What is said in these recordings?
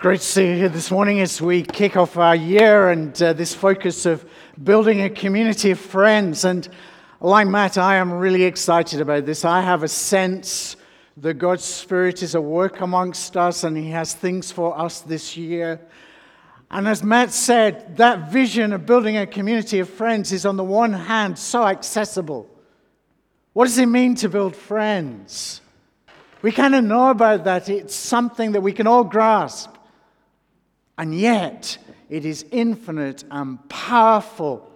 great to see you here this morning as we kick off our year and uh, this focus of building a community of friends. And like Matt, I am really excited about this. I have a sense that God's Spirit is at work amongst us and He has things for us this year. And as Matt said, that vision of building a community of friends is, on the one hand, so accessible. What does it mean to build friends? We kind of know about that. It's something that we can all grasp. And yet, it is infinite and powerful.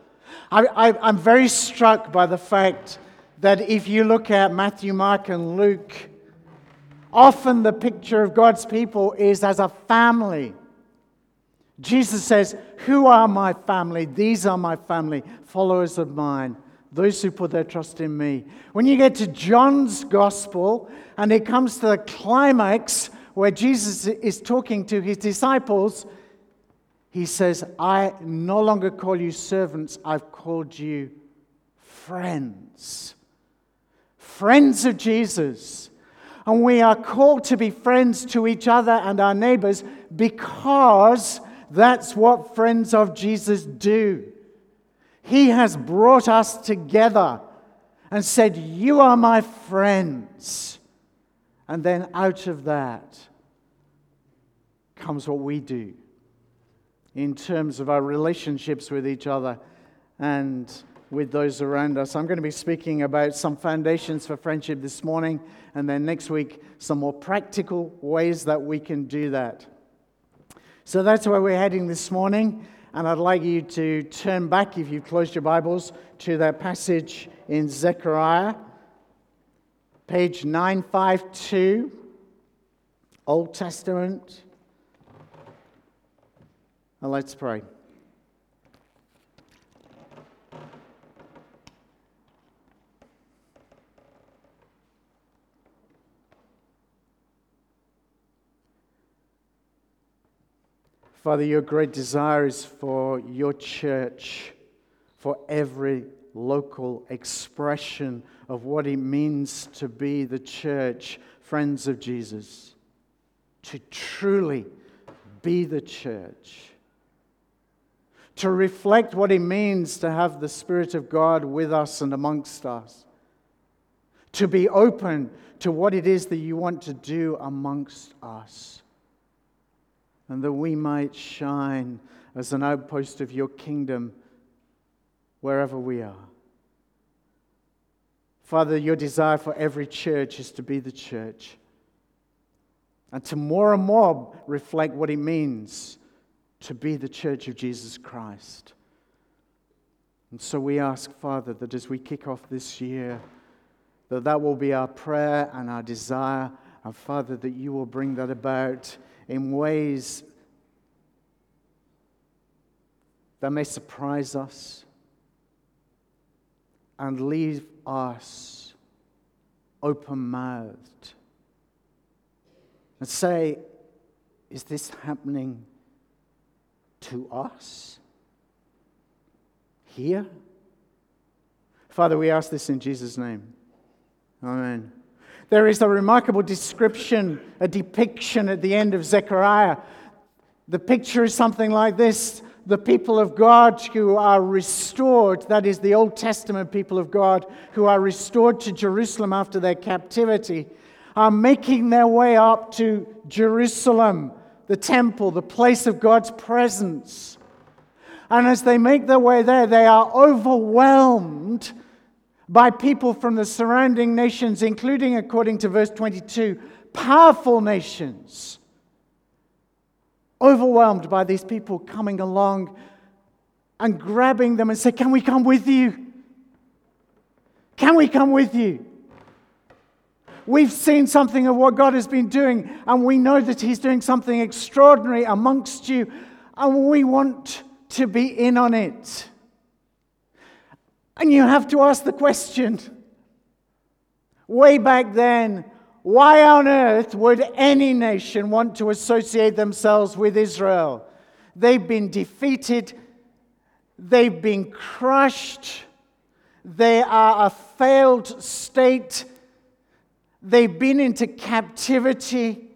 I, am very struck by the fact that if you look at Matthew, Mark, and Luke, often the picture of God's people is as a family. Jesus says, Who are my family? These are my family, followers of mine, those who put their trust in me. When you get to John's gospel and it comes to the climax where Jesus is talking to his disciples, he says, I no longer call you servants, I've called you friends. Friends of Jesus. And we are called to be friends to each other and our neighbors because that's what friends of Jesus do. He has brought us together and said, You are my friends. And then out of that comes what we do in terms of our relationships with each other and with those around us. I'm going to be speaking about some foundations for friendship this morning, and then next week, some more practical ways that we can do that. So that's where we're heading this morning. And I'd like you to turn back, if you've closed your Bibles, to that passage in Zechariah, page 952, Old Testament. And let's pray. Father, your great desire is for your church, for every local expression of what it means to be the church, friends of Jesus, to truly be the church, to reflect what it means to have the Spirit of God with us and amongst us, to be open to what it is that you want to do amongst us. And that we might shine as an outpost of your kingdom wherever we are. Father, your desire for every church is to be the church. And to more and more reflect what it means to be the church of Jesus Christ. And so we ask, Father, that as we kick off this year, that that will be our prayer and our desire, and Father, that you will bring that about in ways that may surprise us and leave us open mouthed and say, Is this happening to us? Here? Father, we ask this in Jesus' name. Amen. There is a remarkable description, a depiction at the end of Zechariah. The picture is something like this the people of God who are restored, that is, the Old Testament people of God who are restored to Jerusalem after their captivity, are making their way up to Jerusalem, the temple, the place of God's presence. And as they make their way there, they are overwhelmed by people from the surrounding nations, including, according to verse 22, powerful nations. Overwhelmed by these people coming along and grabbing them and say, Can we come with you? Can we come with you? We've seen something of what God has been doing, and we know that He's doing something extraordinary amongst you, and we want to be in on it. And you have to ask the question way back then, why on earth would any nation want to associate themselves with Israel? They've been defeated, they've been crushed, they are a failed state, they've been into captivity,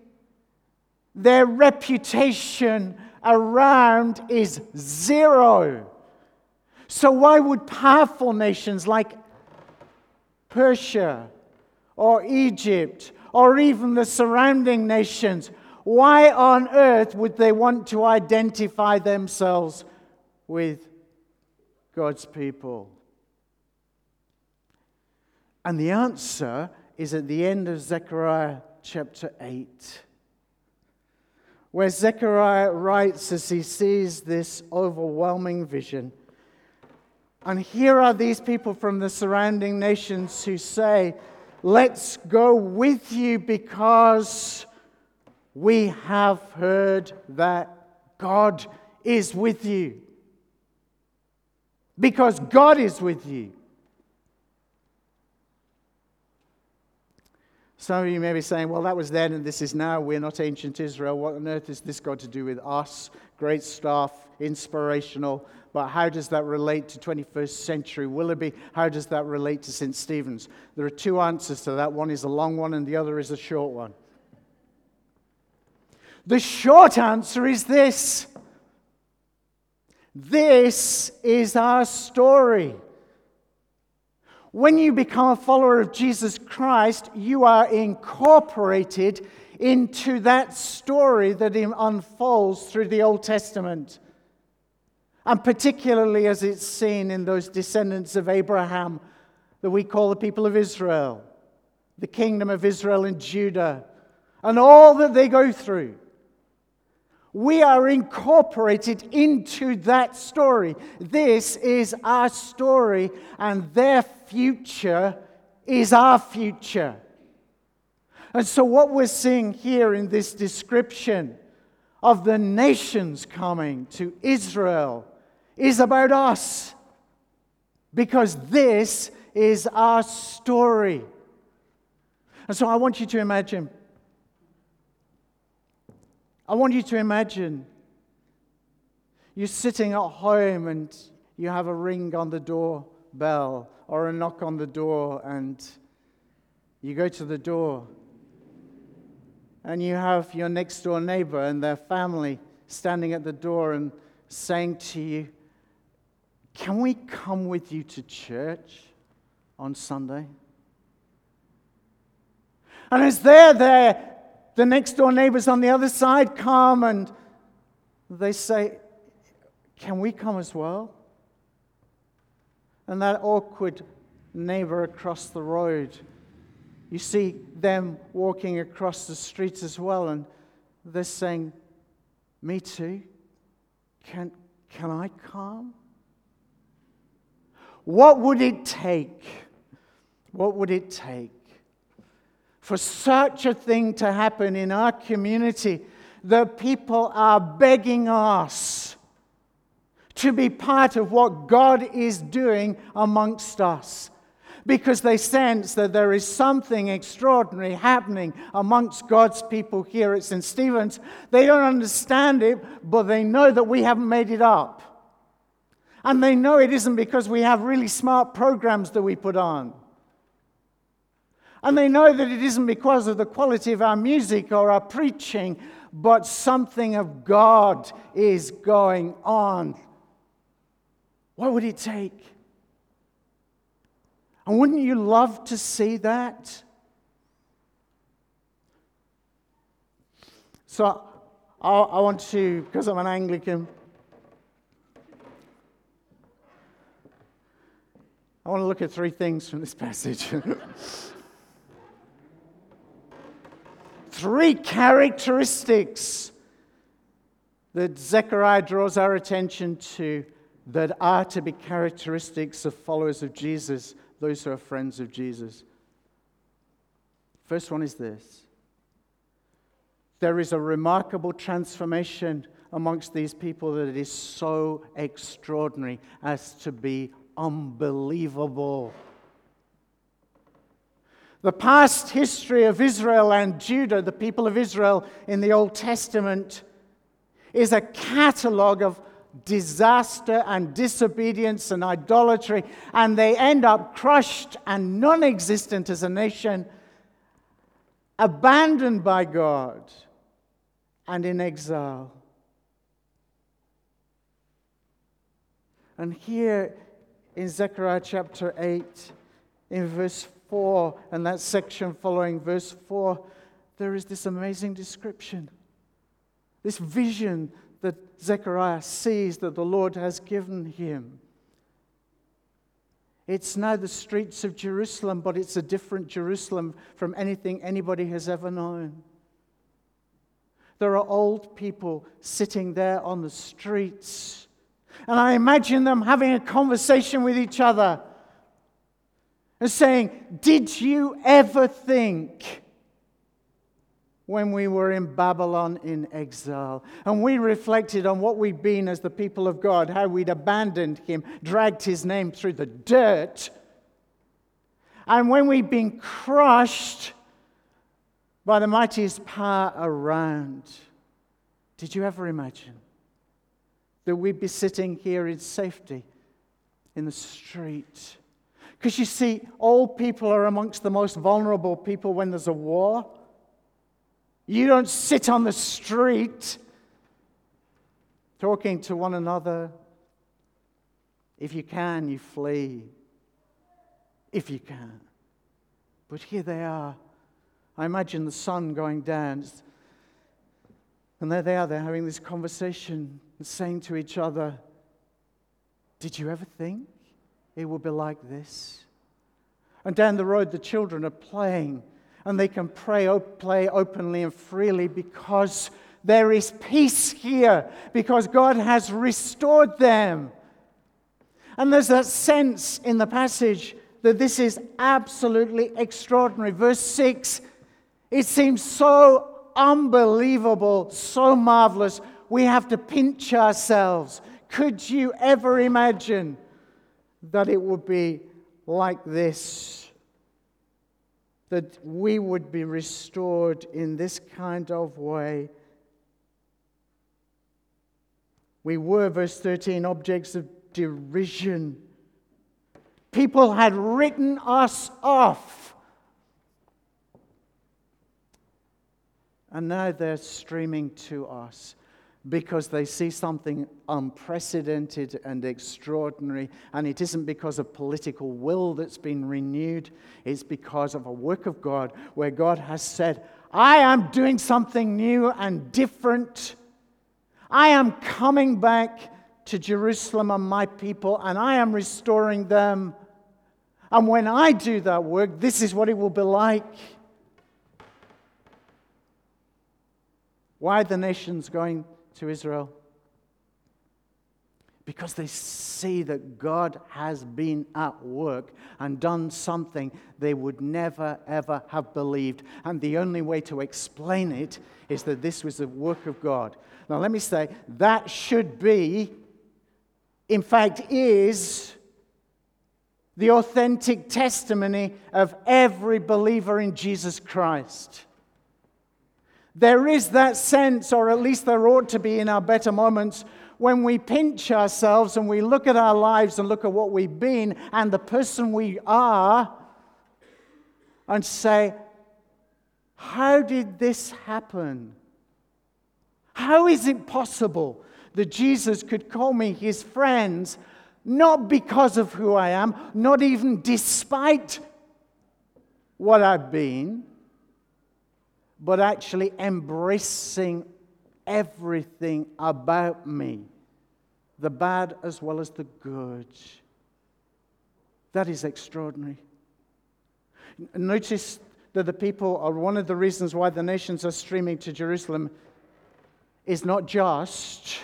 their reputation around is zero. So, why would powerful nations like Persia or Egypt or even the surrounding nations, why on earth would they want to identify themselves with God's people? And the answer is at the end of Zechariah chapter 8, where Zechariah writes as he sees this overwhelming vision. And here are these people from the surrounding nations who say, Let's go with you because we have heard that God is with you. Because God is with you. Some of you may be saying, well, that was then and this is now. We're not ancient Israel. What on earth is this got to do with us? Great stuff, inspirational. But how does that relate to 21st century Willoughby? How does that relate to St. Stephen's? There are two answers to that. One is a long one and the other is a short one. The short answer is this this is our story. When you become a follower of Jesus Christ, you are incorporated into that story that unfolds through the Old Testament. And particularly as it's seen in those descendants of Abraham that we call the people of Israel, the kingdom of Israel and Judah, and all that they go through. We are incorporated into that story. This is our story, and their future is our future. And so, what we're seeing here in this description of the nations coming to Israel is about us. Because this is our story. And so, I want you to imagine I want you to imagine you're sitting at home and you have a ring on the doorbell or a knock on the door, and you go to the door and you have your next door neighbor and their family standing at the door and saying to you, Can we come with you to church on Sunday? And as they're there the next door neighbors on the other side come and they say, Can we come as well? And that awkward neighbor across the road, you see them walking across the street as well, and they're saying, Me too. Can, can I come? What would it take? What would it take for such a thing to happen in our community, the people are begging us to be part of what God is doing amongst us because they sense that there is something extraordinary happening amongst God's people here at St. Stephen's. They don't understand it, but they know that we haven't made it up. And they know it isn't because we have really smart programs that we put on. And they know that it isn't because of the quality of our music or our preaching, but something of God is going on. What would it take? And wouldn't you love to see that? So I, want to, because I'm an Anglican, I want to look at three things from this passage. Three characteristics that Zechariah draws our attention to that are to be characteristics of followers of Jesus, those who are friends of Jesus. First one is this there is a remarkable transformation amongst these people that is so extraordinary as to be unbelievable. The past history of Israel and Judah, the people of Israel in the Old Testament, is a catalogue of disaster and disobedience and idolatry, and they end up crushed and non existent as a nation, abandoned by God, and in exile. And here in Zechariah chapter 8, in verse 4, and that section following verse 4, there is this amazing description. This vision that Zechariah sees that the Lord has given him. It's now the streets of Jerusalem, but it's a different Jerusalem from anything anybody has ever known. There are old people sitting there on the streets. And I imagine them having a conversation with each other and saying, Did you ever think when we were in Babylon in exile. And we reflected on what we'd been as the people of God, how we'd abandoned him, dragged his name through the dirt. And when we'd been crushed by the mightiest power around, did you ever imagine that we'd be sitting here in safety in the street? Because you see, old people are amongst the most vulnerable people when there's a war. You don't sit on the street talking to one another. If you can, you flee. If you can. But here they are. I imagine the sun going down. And there they are, they're having this conversation and saying to each other, Did you ever think it will be like this? And down the road, the children are playing and they can pray, play openly and freely because there is peace here, because God has restored them. And there's that sense in the passage that this is absolutely extraordinary. Verse 6 it seems so unbelievable, so marvelous. We have to pinch ourselves. Could you ever imagine that it would be like this? that we would be restored in this kind of way. We were, verse 13, objects of derision. People had written us off. And now they're streaming to us because they see something unprecedented and extraordinary. And it isn't because of political will that's been renewed, it's because of a work of God where God has said, I am doing something new and different. I am coming back to Jerusalem and my people, and I am restoring them. And when I do that work, this is what it will be like. Why are the nations going to Israel? Because they see that God has been at work and done something they would never, ever have believed. And the only way to explain it is that this was the work of God. Now, let me say, that should be, in fact, is the authentic testimony of every believer in Jesus Christ. There is that sense, or at least there ought to be in our better moments, when we pinch ourselves and we look at our lives and look at what we've been and the person we are and say, How did this happen? How is it possible that Jesus could call me his friends not because of who I am, not even despite what I've been? But actually embracing everything about me, the bad as well as the good. That is extraordinary. Notice that the people are one of the reasons why the nations are streaming to Jerusalem is not just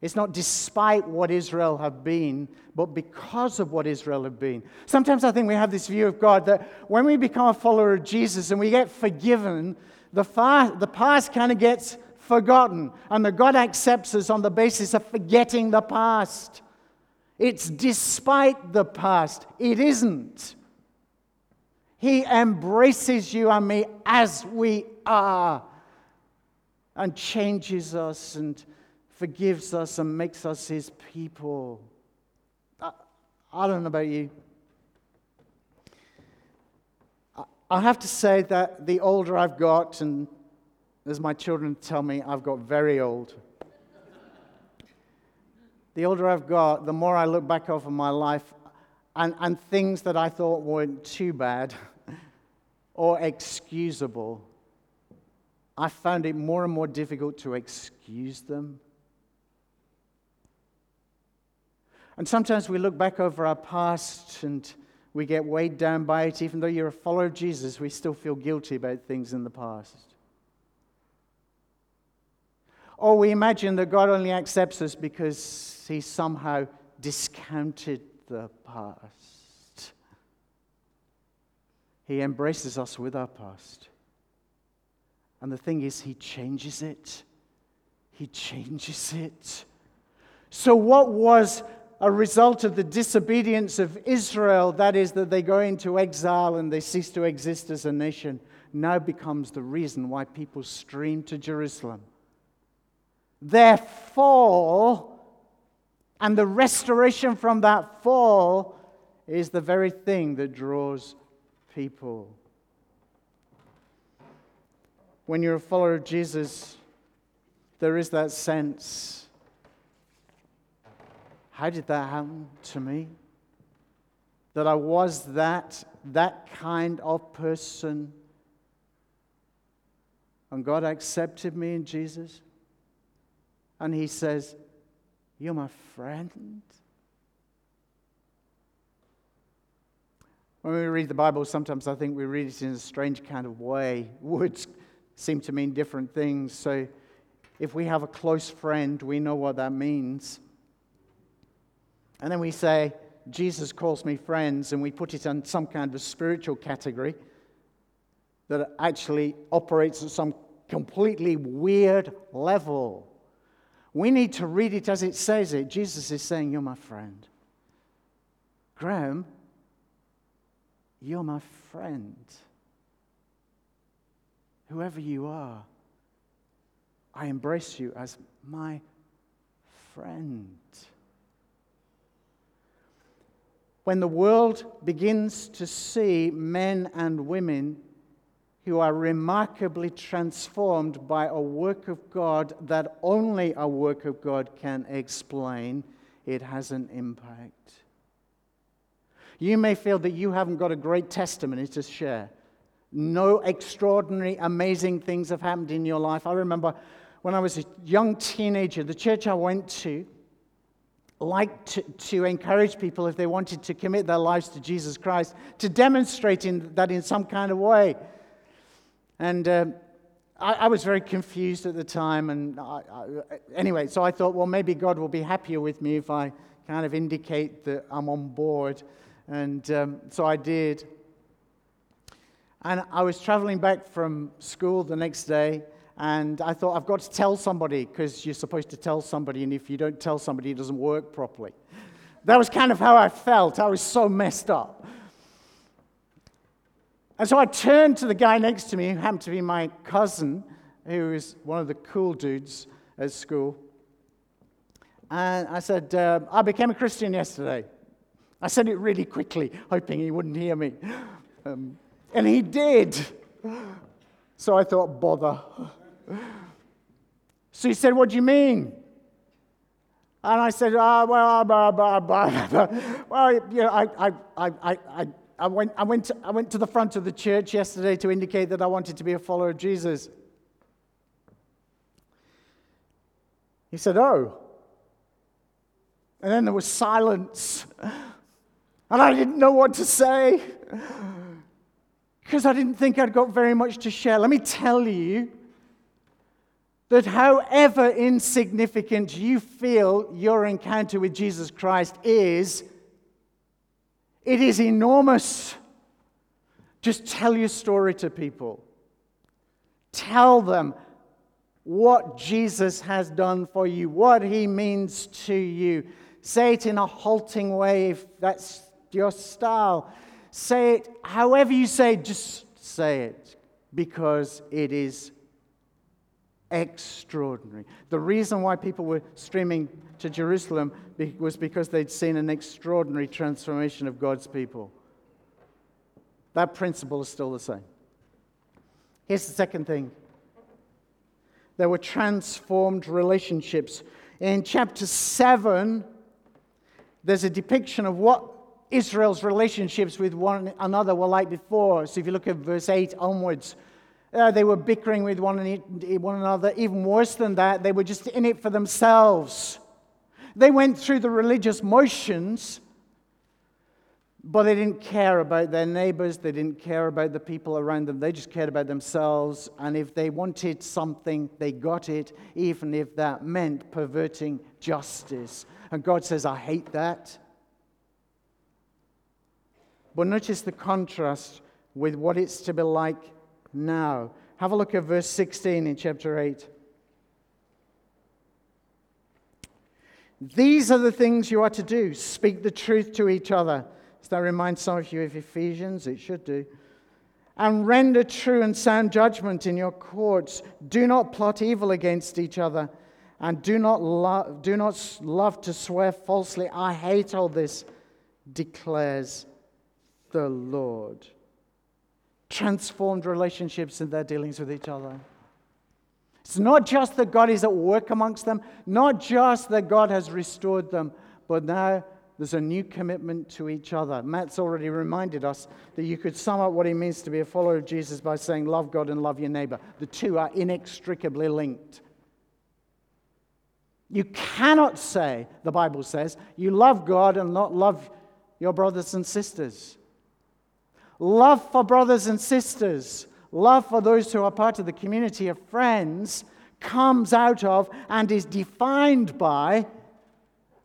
it's not despite what Israel have been, but because of what Israel have been. Sometimes I think we have this view of God that when we become a follower of Jesus and we get forgiven, the, far, the past kind of gets forgotten, and that God accepts us on the basis of forgetting the past. It's despite the past, it isn't. He embraces you and me as we are and changes us and forgives us and makes us his people. I, I don't know about you. I have to say that the older I've got and as my children tell me, I've got very old. the older I've got, the more I look back over my life and, and things that I thought weren't too bad or excusable, I found it more and more difficult to excuse them. And sometimes we look back over our past and we get weighed down by it. Even though you're a follower of Jesus, we still feel guilty about things in the past. Or we imagine that God only accepts us because he somehow discounted the past. He embraces us with our past. And the thing is, he changes it. He changes it. So, what was a result of the disobedience of Israel, that is, that they go into exile and they cease to exist as a nation, now becomes the reason why people stream to Jerusalem. Their fall and the restoration from that fall is the very thing that draws people. When you're a follower of Jesus, there is that sense how did that happen to me? That I was that, that kind of person. And God accepted me in Jesus. And He says, You're my friend. When we read the Bible, sometimes I think we read it in a strange kind of way. Words seem to mean different things. So if we have a close friend, we know what that means. And then we say, Jesus calls me friends, and we put it on some kind of a spiritual category that actually operates at some completely weird level. We need to read it as it says it. Jesus is saying, You're my friend. Graham, you're my friend. Whoever you are, I embrace you as my friend. When the world begins to see men and women who are remarkably transformed by a work of God that only a work of God can explain, it has an impact. You may feel that you haven't got a great testimony to share. No extraordinary, amazing things have happened in your life. I remember when I was a young teenager, the church I went to, like to, to, encourage people if they wanted to commit their lives to Jesus Christ to demonstrate in, that in some kind of way. And uh, I, I, was very confused at the time. And I, I, anyway, so I thought, well, maybe God will be happier with me if I kind of indicate that I'm on board. And um, so I did. And I was traveling back from school the next day. And I thought, I've got to tell somebody because you're supposed to tell somebody, and if you don't tell somebody, it doesn't work properly. That was kind of how I felt. I was so messed up. And so I turned to the guy next to me, who happened to be my cousin, who was one of the cool dudes at school. And I said, uh, I became a Christian yesterday. I said it really quickly, hoping he wouldn't hear me. Um, and he did. So I thought, bother. So he said, What do you mean? And I said, oh, well, ah, blah, blah, blah, well, you know, I, I, I, I, I, went, I, went to, I went to the front of the church yesterday to indicate that I wanted to be a follower of Jesus. He said, Oh. And then there was silence. And I didn't know what to say because I didn't think I'd got very much to share. Let me tell you that however insignificant you feel your encounter with Jesus Christ is, it is enormous. Just tell your story to people. Tell them what Jesus has done for you, what he means to you. Say it in a halting way if that's your style. Say it however you say, just say it because it is extraordinary. The reason why people were streaming to Jerusalem was because they'd seen an extraordinary transformation of God's people. That principle is still the same. Here's the second thing There were transformed relationships. In chapter 7, there's a depiction of what Israel's relationships with one another were like before. So if you look at verse 8 onwards, uh, they were bickering with one, one another. Even worse than that, they were just in it for themselves. They went through the religious motions, but they didn't care about their neighbors. They didn't care about the people around them. They just cared about themselves. And if they wanted something, they got it, even if that meant perverting justice. And God says, I hate that. But notice the contrast with what it's to be like now. Have a look at verse 16 in chapter 8. These are the things you are to do speak the truth to each other. Does that remind some of you of Ephesians? It should do. And render true and sound judgment in your courts. Do not plot evil against each other. And do not, lo- do not love to swear falsely. I hate all this, declares the Lord transformed relationships in their dealings with each other. It's not just that God is at work amongst them, not just that God has restored them, but now there's a new commitment to each other. Matt's already reminded us that you could sum up what it means to be a follower of Jesus by saying, Love God and love your neighbor. The two are inextricably linked. You cannot say, the Bible says, you love God and not love your brothers and sisters. Love for brothers and sisters, love for those who are part of the community of friends comes out of and is defined by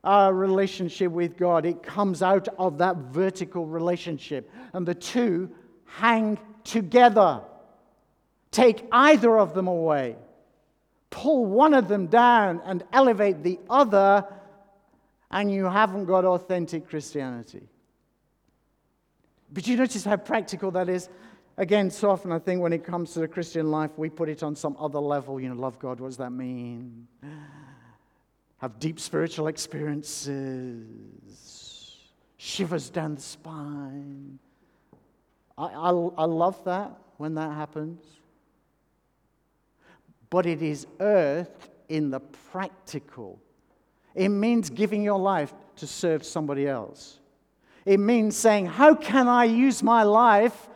our relationship with God. It comes out of that vertical relationship. And the two hang together. Take either of them away, pull one of them down, and elevate the other, and you haven't got authentic Christianity. But you notice how practical that is? Again, so often I think when it comes to the Christian life, we put it on some other level. You know, love God, what does that mean? Have deep spiritual experiences, shivers down the spine. I, I, I love that when that happens. But it is earth in the practical. It means giving your life to serve somebody else. It means saying, How can I use my life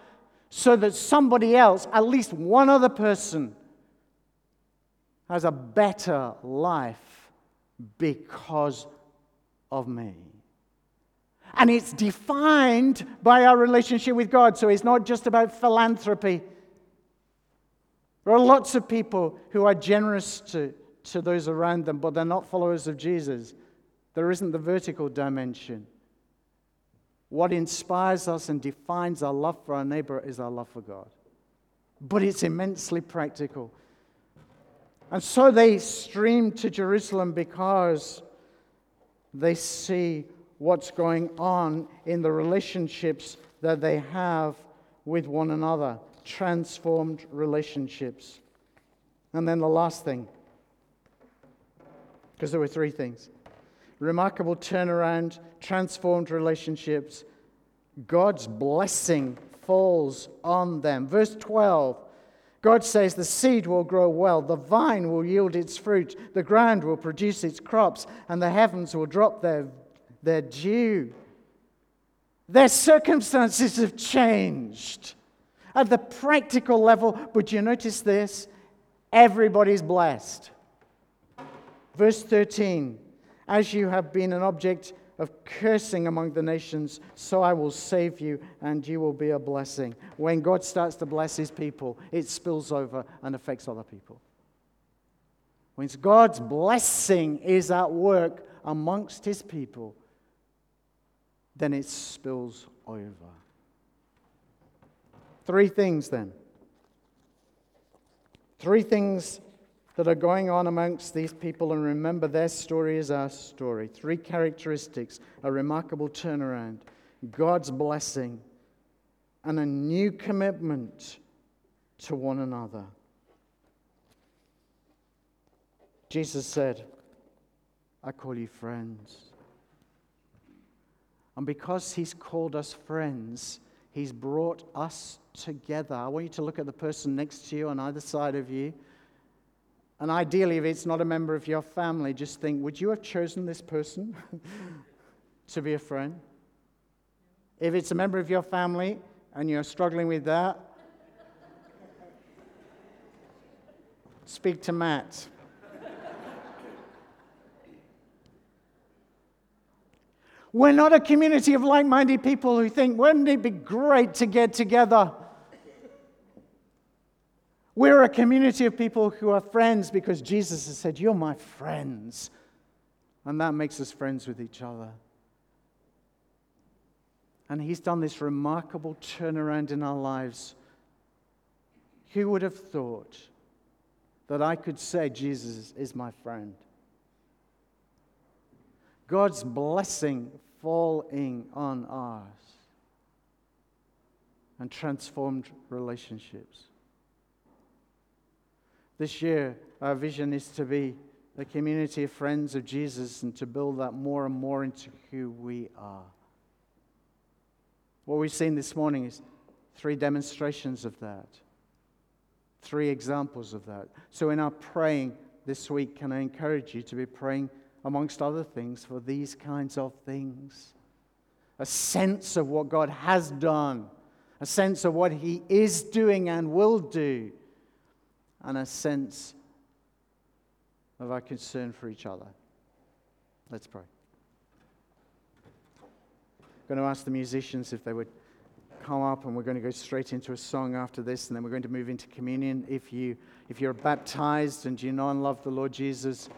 so that somebody else, at least one other person, has a better life because of me? And it's defined by our relationship with God. So it's not just about philanthropy. There are lots of people who are generous to, to those around them, but they're not followers of Jesus. There isn't the vertical dimension. What inspires us and defines our love for our neighbor is our love for God. But it's immensely practical. And so they stream to Jerusalem because they see what's going on in the relationships that they have with one another transformed relationships. And then the last thing, because there were three things remarkable turnaround, transformed relationships. God's blessing falls on them. Verse 12 God says, The seed will grow well, the vine will yield its fruit, the ground will produce its crops, and the heavens will drop their, their dew. Their circumstances have changed at the practical level, but you notice this? Everybody's blessed. Verse 13 as you have been an object of cursing among the nations, so I will save you and you will be a blessing. When God starts to bless his people, it spills over and affects other people. When God's blessing is at work amongst his people, then it spills over. Three things then. Three things that are going on amongst these people, and remember their story is our story. Three characteristics a remarkable turnaround, God's blessing, and a new commitment to one another. Jesus said, I call you friends. And because he's called us friends, he's brought us together. I want you to look at the person next to you on either side of you And ideally, if it's not a member of your family, just think would you have chosen this person to be a friend? If it's a member of your family and you're struggling with that, speak to Matt. We're not a community of like minded people who think, wouldn't it be great to get together? We're a community of people who are friends because Jesus has said, You're my friends. And that makes us friends with each other. And He's done this remarkable turnaround in our lives. Who would have thought that I could say Jesus is my friend? God's blessing falling on us and transformed relationships. This year, our vision is to be a community of friends of Jesus and to build that more and more into who we are. What we've seen this morning is three demonstrations of that, three examples of that. So, in our praying this week, can I encourage you to be praying, amongst other things, for these kinds of things? A sense of what God has done, a sense of what He is doing and will do and a sense of our concern for each other. Let's pray. I'm going to ask the musicians if they would come up, and we're going to go straight into a song after this, and then we're going to move into communion. If, you, if you're baptized and you know and love the Lord Jesus,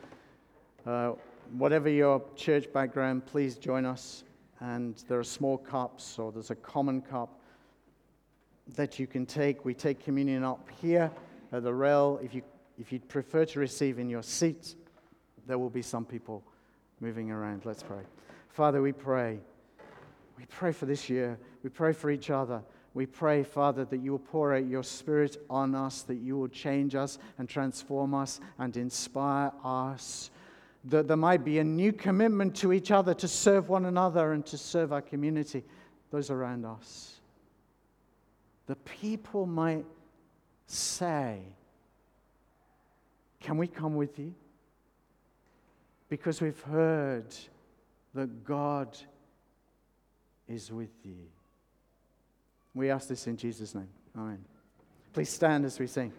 uh, whatever your church background, please join us. And there are small cups, or there's a common cup that you can take. We take communion up here at the rail. If you, if you'd prefer to receive in your seat, there will be some people moving around. Let's pray. Father, we pray. We pray for this year. We pray for each other. We pray, Father, that you will pour out your Spirit on us, that you will change us and transform us and inspire us. That there might be a new commitment to each other to serve one another and to serve our community, those around us. The people might say, Can we come with you? Because we've heard that God is with you. We ask this in Jesus' name. Amen. Please stand as we sing.